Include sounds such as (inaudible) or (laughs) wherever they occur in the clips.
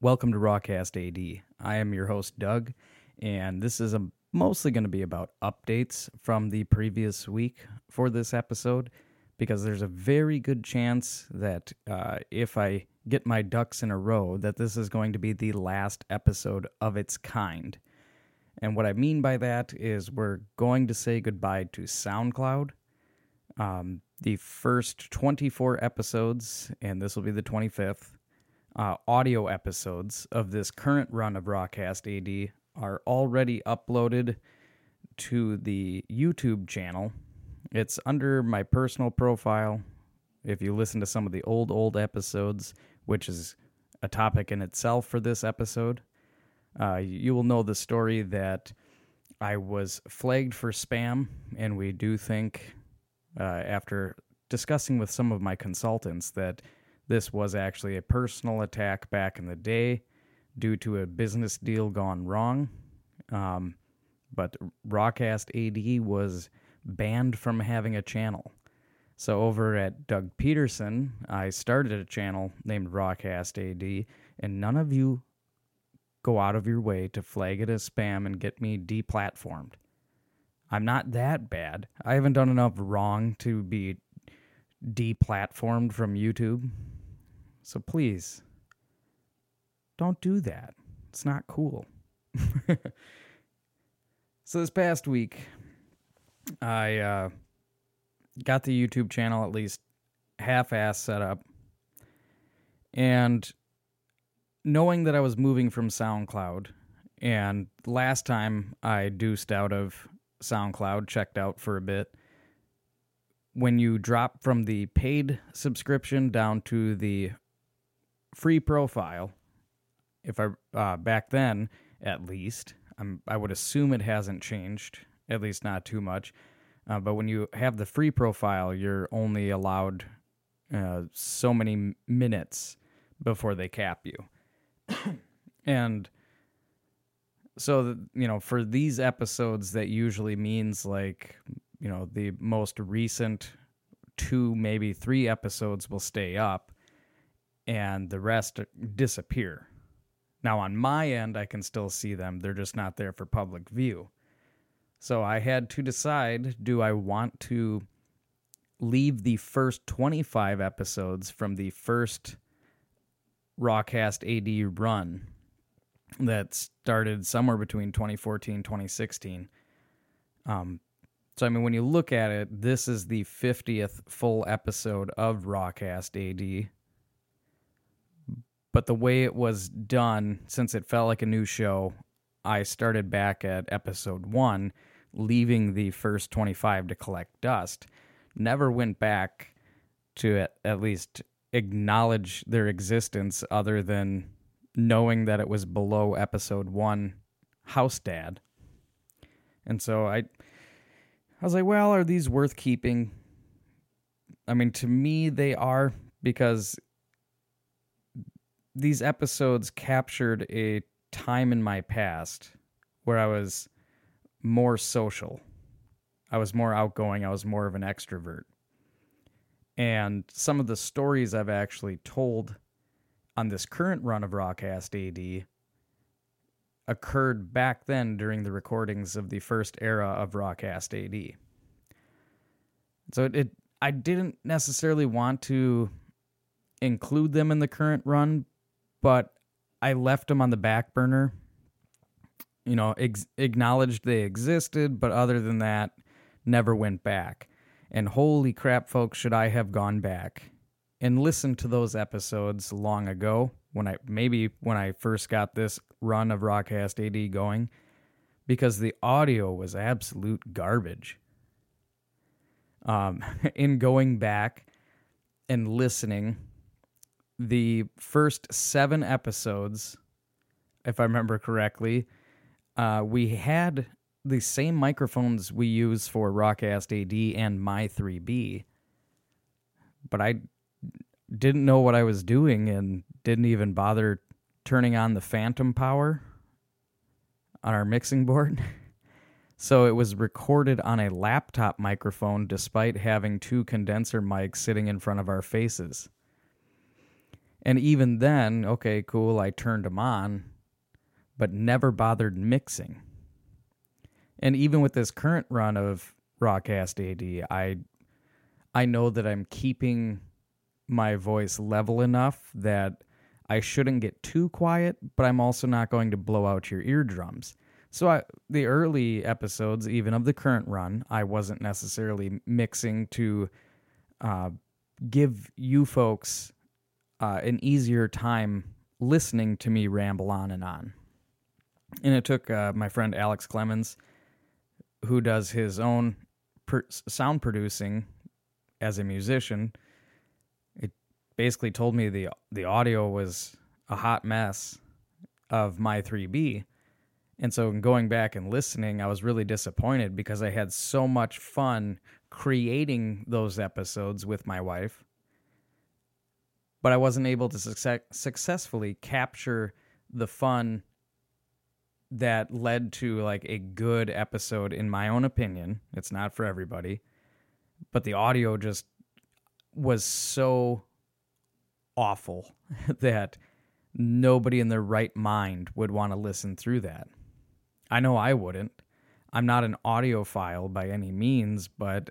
Welcome to Rawcast AD. I am your host, Doug, and this is a, mostly going to be about updates from the previous week for this episode because there's a very good chance that uh, if I get my ducks in a row, that this is going to be the last episode of its kind. And what I mean by that is we're going to say goodbye to SoundCloud. Um, the first 24 episodes, and this will be the 25th, uh, audio episodes of this current run of Rawcast AD are already uploaded to the YouTube channel. It's under my personal profile. If you listen to some of the old, old episodes, which is a topic in itself for this episode, uh, you will know the story that I was flagged for spam, and we do think, uh, after discussing with some of my consultants, that this was actually a personal attack back in the day due to a business deal gone wrong. Um, but Rawcast AD was banned from having a channel. So over at Doug Peterson, I started a channel named Rawcast AD, and none of you go out of your way to flag it as spam and get me deplatformed. I'm not that bad. I haven't done enough wrong to be deplatformed from YouTube. So please, don't do that. It's not cool. (laughs) so this past week, I uh, got the YouTube channel at least half ass set up. And knowing that I was moving from SoundCloud, and last time I deuced out of SoundCloud, checked out for a bit, when you drop from the paid subscription down to the free profile. If I uh, back then, at least, I'm, I would assume it hasn't changed, at least not too much. Uh, but when you have the free profile, you're only allowed uh, so many minutes before they cap you. (coughs) and so, you know, for these episodes, that usually means like, you know, the most recent two, maybe three episodes will stay up and the rest disappear. Now, on my end, I can still see them, they're just not there for public view. So I had to decide do I want to leave the first 25 episodes from the first Rawcast AD run that started somewhere between 2014 2016 um, so i mean when you look at it this is the 50th full episode of rawcast ad but the way it was done, since it felt like a new show, I started back at episode one, leaving the first 25 to collect dust. Never went back to at least acknowledge their existence other than knowing that it was below episode one house dad and so i i was like well are these worth keeping i mean to me they are because these episodes captured a time in my past where I was more social. I was more outgoing. I was more of an extrovert. And some of the stories I've actually told on this current run of Rawcast AD occurred back then during the recordings of the first era of Rawcast AD. So it, it I didn't necessarily want to include them in the current run, but I left them on the back burner. You know, ex- acknowledged they existed, but other than that, never went back. And holy crap, folks, should I have gone back and listened to those episodes long ago when I maybe when I first got this run of Rawcast AD going because the audio was absolute garbage. Um, (laughs) in going back and listening the first seven episodes, if I remember correctly, uh, we had the same microphones we use for Rawcast AD and My 3B, but I didn't know what I was doing and didn't even bother turning on the phantom power on our mixing board. (laughs) so it was recorded on a laptop microphone despite having two condenser mics sitting in front of our faces. And even then, okay, cool, I turned them on, but never bothered mixing. And even with this current run of Rawcast AD, I I know that I'm keeping my voice level enough that I shouldn't get too quiet, but I'm also not going to blow out your eardrums. So I, the early episodes, even of the current run, I wasn't necessarily mixing to uh, give you folks uh, an easier time listening to me ramble on and on. And it took uh, my friend Alex Clemens, who does his own per- sound producing as a musician, it basically told me the the audio was a hot mess of my 3B. And so going back and listening, I was really disappointed because I had so much fun creating those episodes with my wife. But I wasn't able to success- successfully capture the fun that led to like a good episode in my own opinion. It's not for everybody, but the audio just was so awful (laughs) that nobody in their right mind would want to listen through that. I know I wouldn't. I'm not an audiophile by any means, but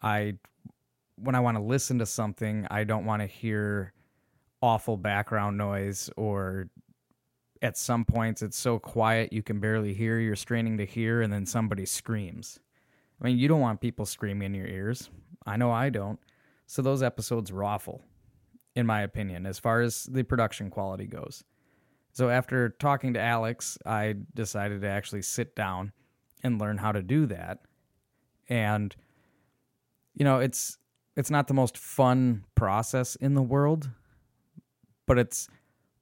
I when I want to listen to something, I don't want to hear awful background noise or at some points it's so quiet you can barely hear, you're straining to hear, and then somebody screams. I mean, you don't want people screaming in your ears. I know I don't. So those episodes were awful, in my opinion, as far as the production quality goes. So after talking to Alex, I decided to actually sit down and learn how to do that. And you know, it's it's not the most fun process in the world, but it's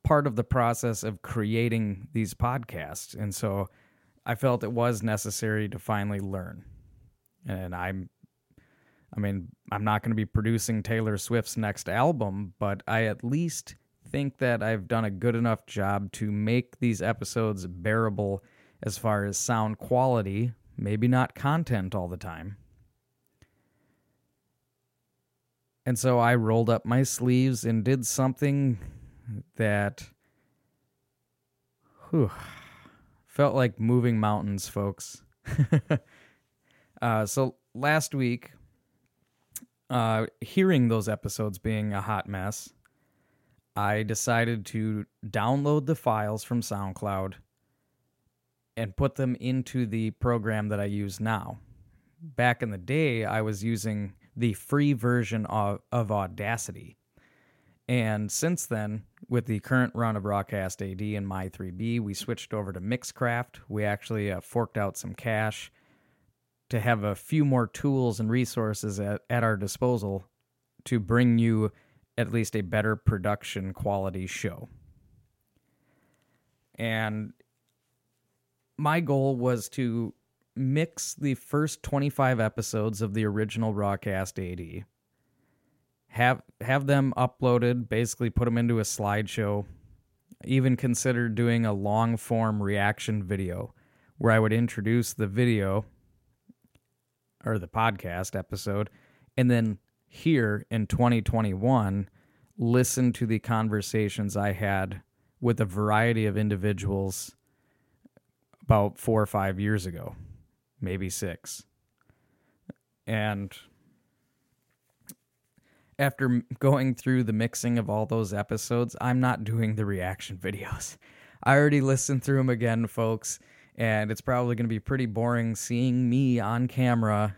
part of the process of creating these podcasts. And so I felt it was necessary to finally learn. And I'm I mean, I'm not going to be producing Taylor Swift's next album, but I at least think that I've done a good enough job to make these episodes bearable as far as sound quality, maybe not content all the time. And so I rolled up my sleeves and did something that whew, felt like moving mountains, folks. (laughs) uh, so last week, uh, hearing those episodes being a hot mess, I decided to download the files from SoundCloud and put them into the program that I use now. Back in the day, I was using the free version of, of Audacity. And since then, with the current run of Rawcast AD and My3B, we switched over to Mixcraft. We actually uh, forked out some cash to have a few more tools and resources at, at our disposal to bring you at least a better production quality show. And my goal was to mix the first 25 episodes of the original Rawcast AD have have them uploaded, basically put them into a slideshow. Even consider doing a long form reaction video where I would introduce the video or the podcast episode and then here in 2021 listen to the conversations I had with a variety of individuals about 4 or 5 years ago, maybe 6. And after going through the mixing of all those episodes, I'm not doing the reaction (laughs) videos. I already listened through them again, folks, and it's probably going to be pretty boring seeing me on camera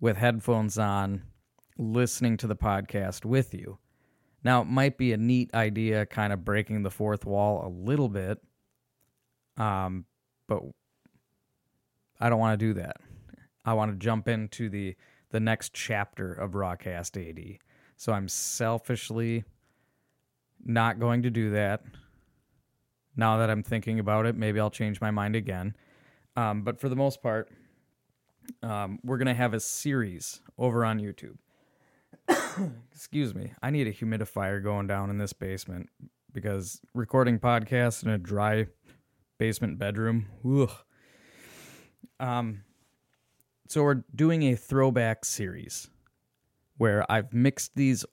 with headphones on listening to the podcast with you. Now, it might be a neat idea, kind of breaking the fourth wall a little bit, um, but I don't want to do that. I want to jump into the the next chapter of Rawcast AD. So I'm selfishly not going to do that. Now that I'm thinking about it, maybe I'll change my mind again. Um, but for the most part, um, we're going to have a series over on YouTube. (coughs) Excuse me. I need a humidifier going down in this basement because recording podcasts in a dry basement bedroom. Ugh. Um, so we're doing a throwback series where I've mixed these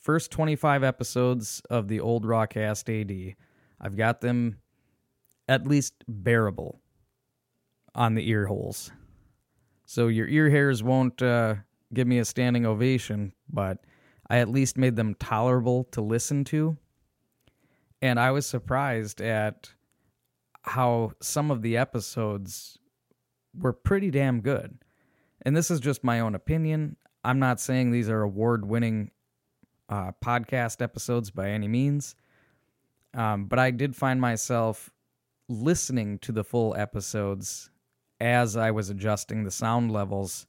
first 25 episodes of the old Rawcast AD, I've got them at least bearable on the ear holes. So your ear hairs won't uh, give me a standing ovation, but I at least made them tolerable to listen to. And I was surprised at how some of the episodes were pretty damn good. And this is just my own opinion. I'm not saying these are award winning uh, podcast episodes by any means. Um, but I did find myself listening to the full episodes as I was adjusting the sound levels.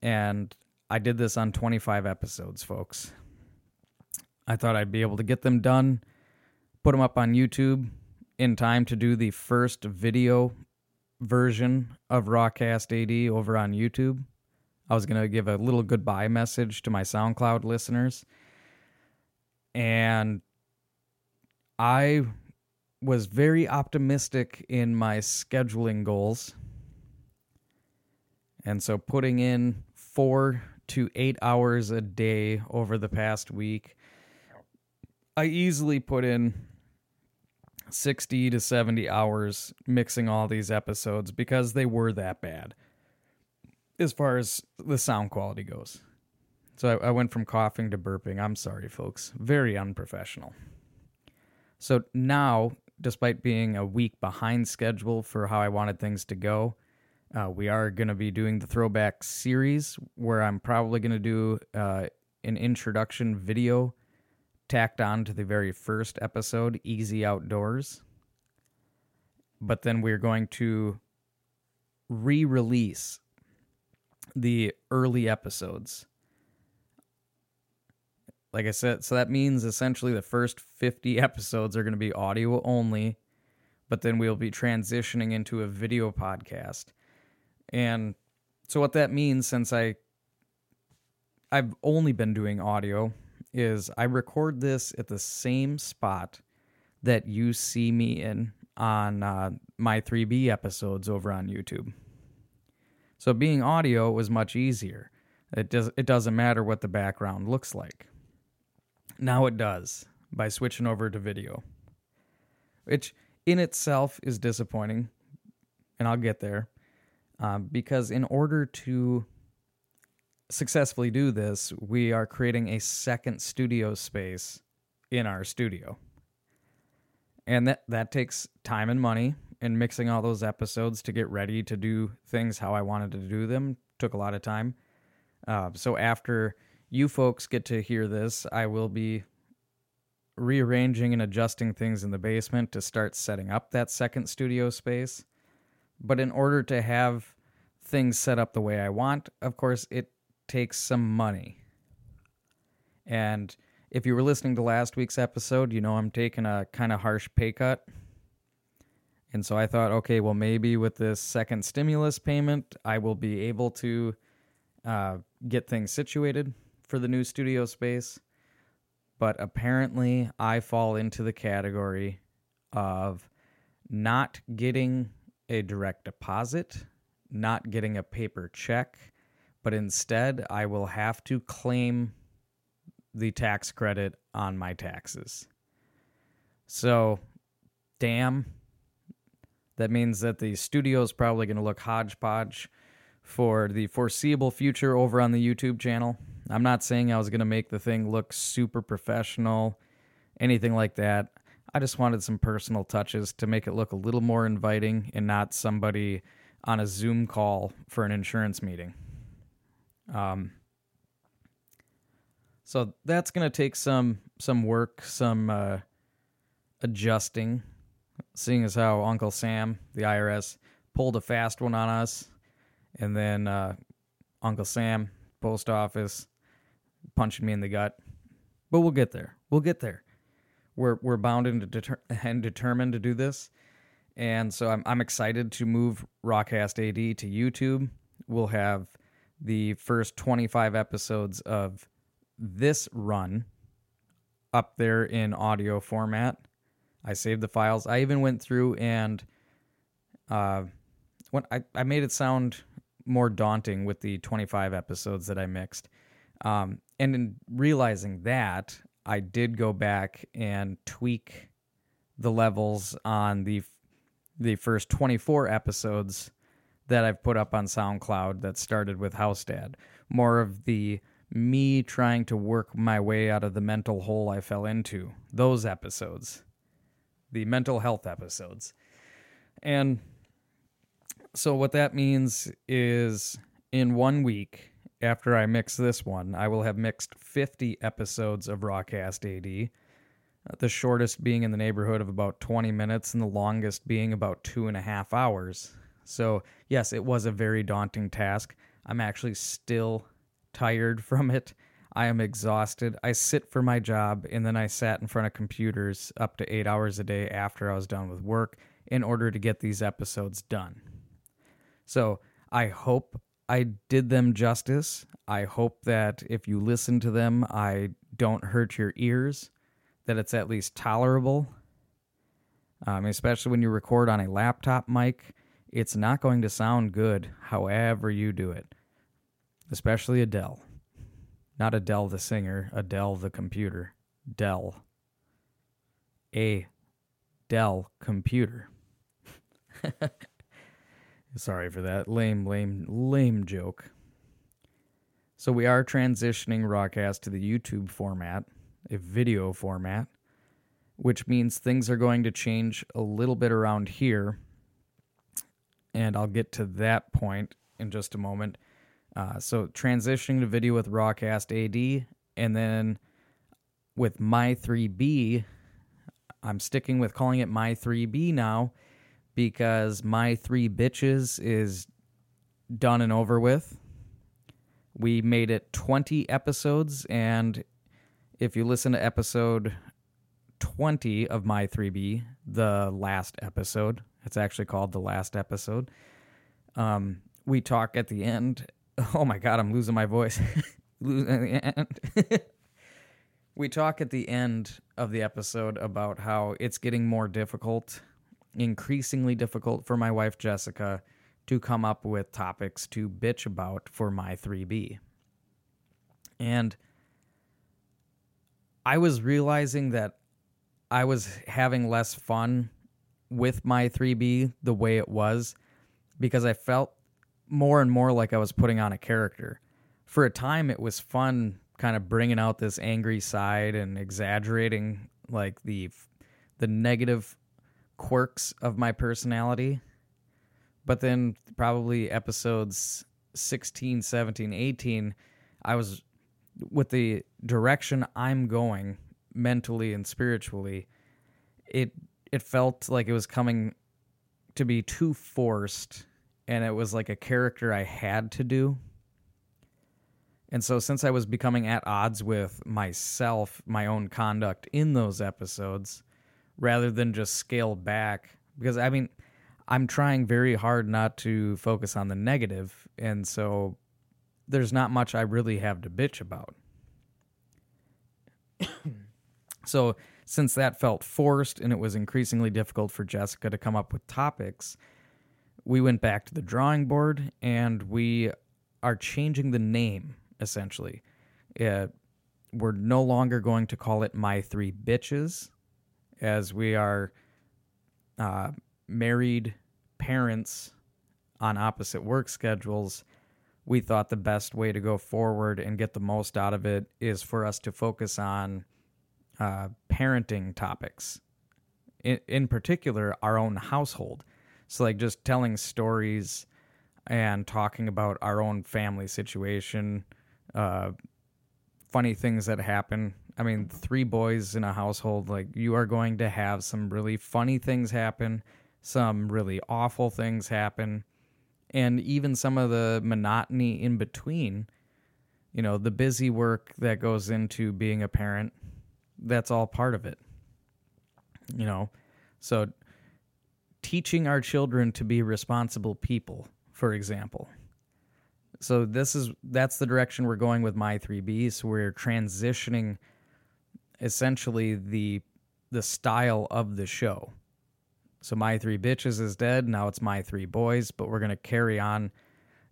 And I did this on 25 episodes, folks. I thought I'd be able to get them done, put them up on YouTube in time to do the first video version of Rawcast AD over on YouTube. I was going to give a little goodbye message to my SoundCloud listeners. And I was very optimistic in my scheduling goals. And so putting in four to eight hours a day over the past week, I easily put in 60 to 70 hours mixing all these episodes because they were that bad as far as the sound quality goes. So I, I, went from coughing to burping. I'm sorry, folks. Very unprofessional. So now, despite being a week behind schedule for how I wanted things to go, uh, we are going to be doing the throwback series where I'm probably going to do uh, an introduction video tacked on to the very first episode, Easy Outdoors. But then we're going to re release the early episodes. Like I said, so that means essentially the first 50 (laughs) episodes are going to be audio only, but then we'll be transitioning into a video podcast. And so what that means since I I've only been doing audio is I record this at the same spot that you see me in on uh, my 3B episodes over on YouTube. So being audio was much easier. It does it doesn't matter what the background looks like. Now it does by switching over to video. Which in itself is disappointing, and I'll get there. Um, because in order to successfully do this, we are creating a second studio space in our studio. And that, that takes time and money and mixing all those episodes to get ready to do things how I wanted to do them took a lot of time. Uh, so after you folks get to hear this, I will be rearranging and adjusting things in the basement to start setting up that second studio space. But in order to have things set up the way I want, of course, it takes some money. And if you were listening to last week's episode, you know I'm taking a kind of harsh pay cut and so I thought, okay, well, maybe with this second stimulus payment, I will be able to uh, get things situated for the new studio space. But apparently, I fall into the category of not getting a direct deposit, not getting a paper check, but instead, I will have to claim the tax credit on my taxes. So, damn that means that the studio is probably going to look hodgepodge for the foreseeable future over on the YouTube channel. I'm not saying I was going to make the thing look super professional, anything like that. I just wanted some personal touches to make it look a little more inviting and not somebody on a Zoom call for an insurance meeting. Um, so that's going to take some some work, some uh, adjusting seeing as how Uncle Sam, the IRS, pulled a fast one on us, and then uh, Uncle Sam, post office, punching me in the gut. But we'll get there. We'll get there. We're we're bound and, deter- and determined to do this, and so I'm I'm excited to move Rawcast AD to YouTube. We'll have the first 25 episodes of this run up there in audio format I saved the files. I even went through and uh, when I, I made it sound more daunting with the 25 episodes that I mixed. Um, and in realizing that, I did go back and tweak the levels on the the first 24 episodes that I've put up on SoundCloud that started with House Dad. More of the me trying to work my way out of the mental hole I fell into. Those episodes. The mental health episodes. And so what that means is in one week after I mix this one, I will have mixed 50 episodes of Rawcast AD, the shortest being in the neighborhood of about 20 minutes and the longest being about two and a half hours. So, yes, it was a very daunting task. I'm actually still tired (laughs) from it. I am exhausted. I sit for my job and then I sat in front of computers up to eight hours a day after I was done with work in order to get these episodes done. So, I hope I did them justice. I hope that if you listen to them, I don't hurt your ears, that it's at least tolerable. Um, especially when you record on a laptop mic, it's not going to sound good however you do it, especially Adele. Not Adele the singer, Adele the computer. Dell. A Dell computer. (laughs) Sorry for that lame, lame, lame joke. So we are transitioning Rawcast to the YouTube format, a video format, which means things are going to change a little bit around here. And I'll get to that point in just a moment. Uh, so transitioning to video with Rawcast AD, and then with My 3B, I'm sticking with calling it My 3B now because my three bitches is done and over with. We made it 20 episodes, and if you listen to episode 20 of My 3B, the last episode, it's actually called The Last Episode, um, we talk at the end. (laughs) Oh my God, I'm losing my voice. (laughs) losing the end. (laughs) we talk at the end of the episode about how it's getting more difficult increasingly difficult for my wife Jessica to come up with topics to bitch about for my 3B. And I was realizing that I was having less fun with my 3B the way it was because I felt more and more like I was putting on a character. For a time, it was fun kind of bringing out this angry side and exaggerating like the the negative quirks of my personality. But then probably episodes 16, 17, 18, I was with the direction I'm going mentally and spiritually, it it felt like it was coming to be too forced and it was like a character I had to do. And so since I was becoming at odds with myself, my own conduct in those episodes, rather than just scale back because I mean I'm trying very hard not to focus on the negative and so there's not much I really have to bitch about. (coughs) so since that felt forced and it was increasingly difficult for Jessica to come up with topics, we went back to the drawing board and we are changing the name essentially. Uh, we're no longer going to call it My Three Bitches as we are uh, married parents on opposite work schedules, we thought the best way to go forward and get the most out of it is for us to focus on uh, parenting topics. In, in particular, our own household. So, like just telling stories and talking about our own family situation, uh, funny things that happen I mean, three boys in a household, like you are going to have some really funny things happen, some really awful things happen, and even some of the monotony in between. You know, the busy work that goes into being a parent, that's all part of it. You know, so teaching our children to be responsible people, for example. So this is that's the direction we're going with my 3Bs. We're transitioning essentially the the style of the show. So my three bitches is dead. Now it's my three boys, but we're gonna carry on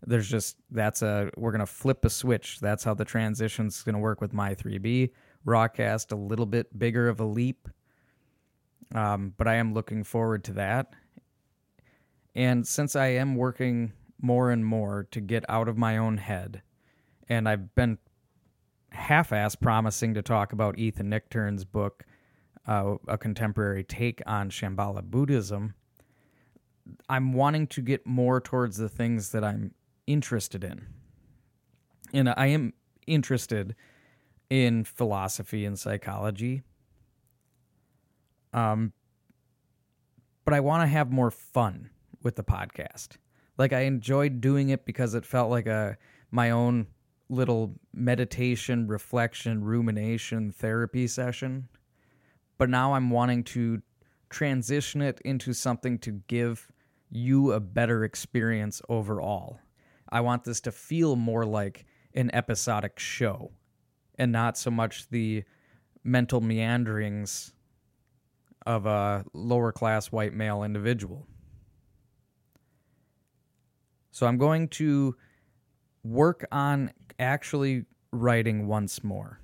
there's just that's a we're gonna flip a switch. That's how the transition's gonna work with my 3B. Rawcast a little bit bigger of a leap. Um, but I am looking forward to that. And since I am working more and more to get out of my own head, and I've been half ass promising to talk about Ethan Nichtern's book, uh, A Contemporary Take on Shambhala Buddhism, I'm wanting to get more towards the things that I'm interested in. And I am interested in philosophy and psychology. Um, but I want to have more fun with the podcast. Like I enjoyed doing it because it felt like a my own little meditation, reflection, rumination therapy session. But now I'm wanting to transition it into something to give you a better experience overall. I want this to feel more like an episodic show and not so much the mental meanderings of a lower class white male individual. So I'm going to work on actually writing once more.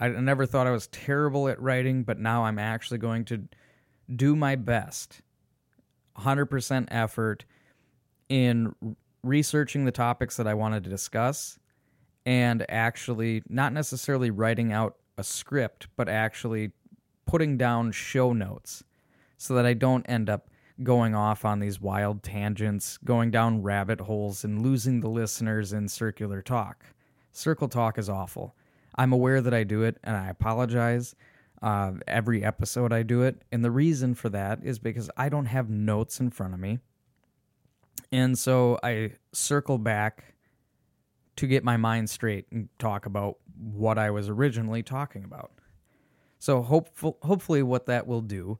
I never thought I was terrible at writing, but now I'm actually going to do my best, 100% effort in researching the topics that I wanted to discuss and actually not necessarily writing out a script, but actually putting down show notes so that I don't end up going off on these wild tangents, going down rabbit holes, and losing the listeners in circular talk. Circle talk is awful. I'm aware that I do it and I apologize. Uh, every episode I do it. And the reason for that is because I don't have notes in front of me. And so I circle back to get my mind straight and talk about what I was originally talking about. So hopeful, hopefully what that will do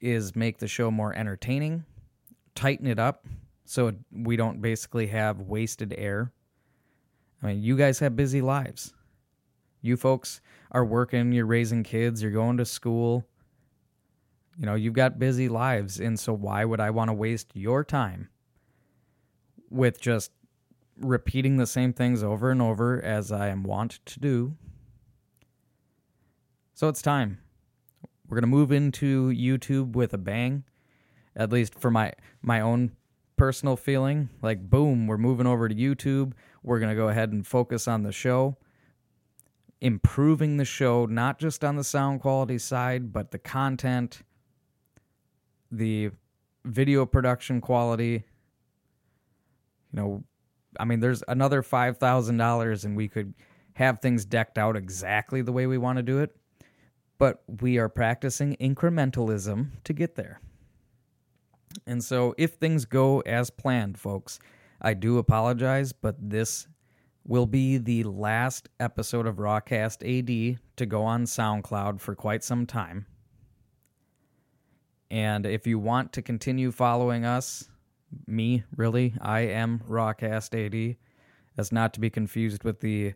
is make the show more entertaining, tighten it up so we don't basically have wasted air. I mean, you guys have busy lives. You folks are working, you're raising kids, you're going to school. You know, you've got busy lives. And so, why would I want to waste your time with just repeating the same things over and over as I am wont to do? So, it's time. We're gonna move into YouTube with a bang, at least for my my own personal feeling. Like boom, we're moving over to YouTube. We're gonna go ahead and focus on the show, improving the show not just on the sound quality side, but the content, the video production quality. You know, I mean, there's another five thousand dollars, and we could have things decked out exactly the way we want to do it but we are practicing incrementalism to get there. And so, if things go as planned, folks, I do apologize, but this will be the last episode of Rawcast AD to go on SoundCloud for quite some time. And if you want to continue following us, me, really, I am Rawcast AD. That's not to be confused with the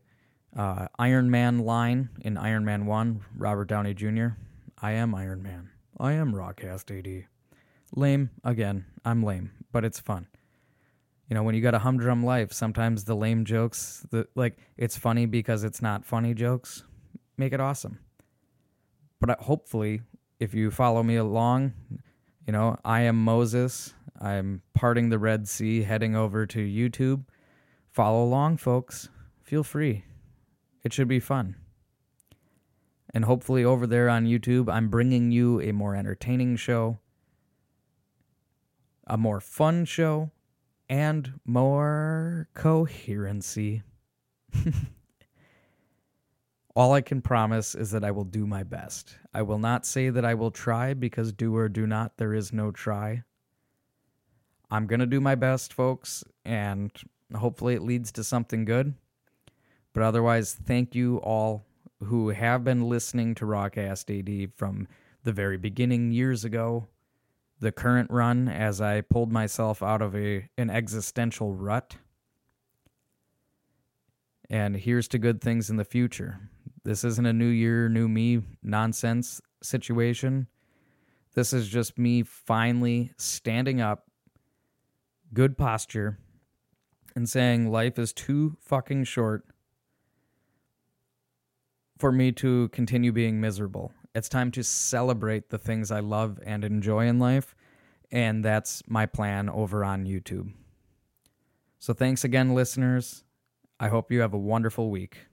uh, Iron Man line in Iron Man 1, Robert Downey Jr. I am Iron Man. I am Rawcast AD. Lame, again, I'm lame, but it's fun. You know, when you got a humdrum life, sometimes the lame jokes, the like, it's funny because it's not funny jokes, make it awesome. But uh, hopefully, if you follow me along, you know, I am Moses. I'm parting the Red Sea, heading over to YouTube. Follow along, folks. Feel free. It should be fun. And hopefully, over there on YouTube, I'm bringing you a more entertaining show, a more fun show, and more coherency. (laughs) All I can promise is that I will do my best. I will not say that I will try because do or do not, there is no try. I'm going to do my best, folks, and hopefully it leads to something good. But otherwise, thank you all who have been listening to Rawcast AD from the very beginning years ago, the current run as I pulled myself out of a an existential rut. And here's to good things in the future. This isn't a new year, new me nonsense situation. This is just me finally standing up, good posture, and saying life is too fucking short for me to continue being miserable. It's time to celebrate the things I love and enjoy in life, and that's my plan over on YouTube. So thanks again, listeners. I hope you have a wonderful week.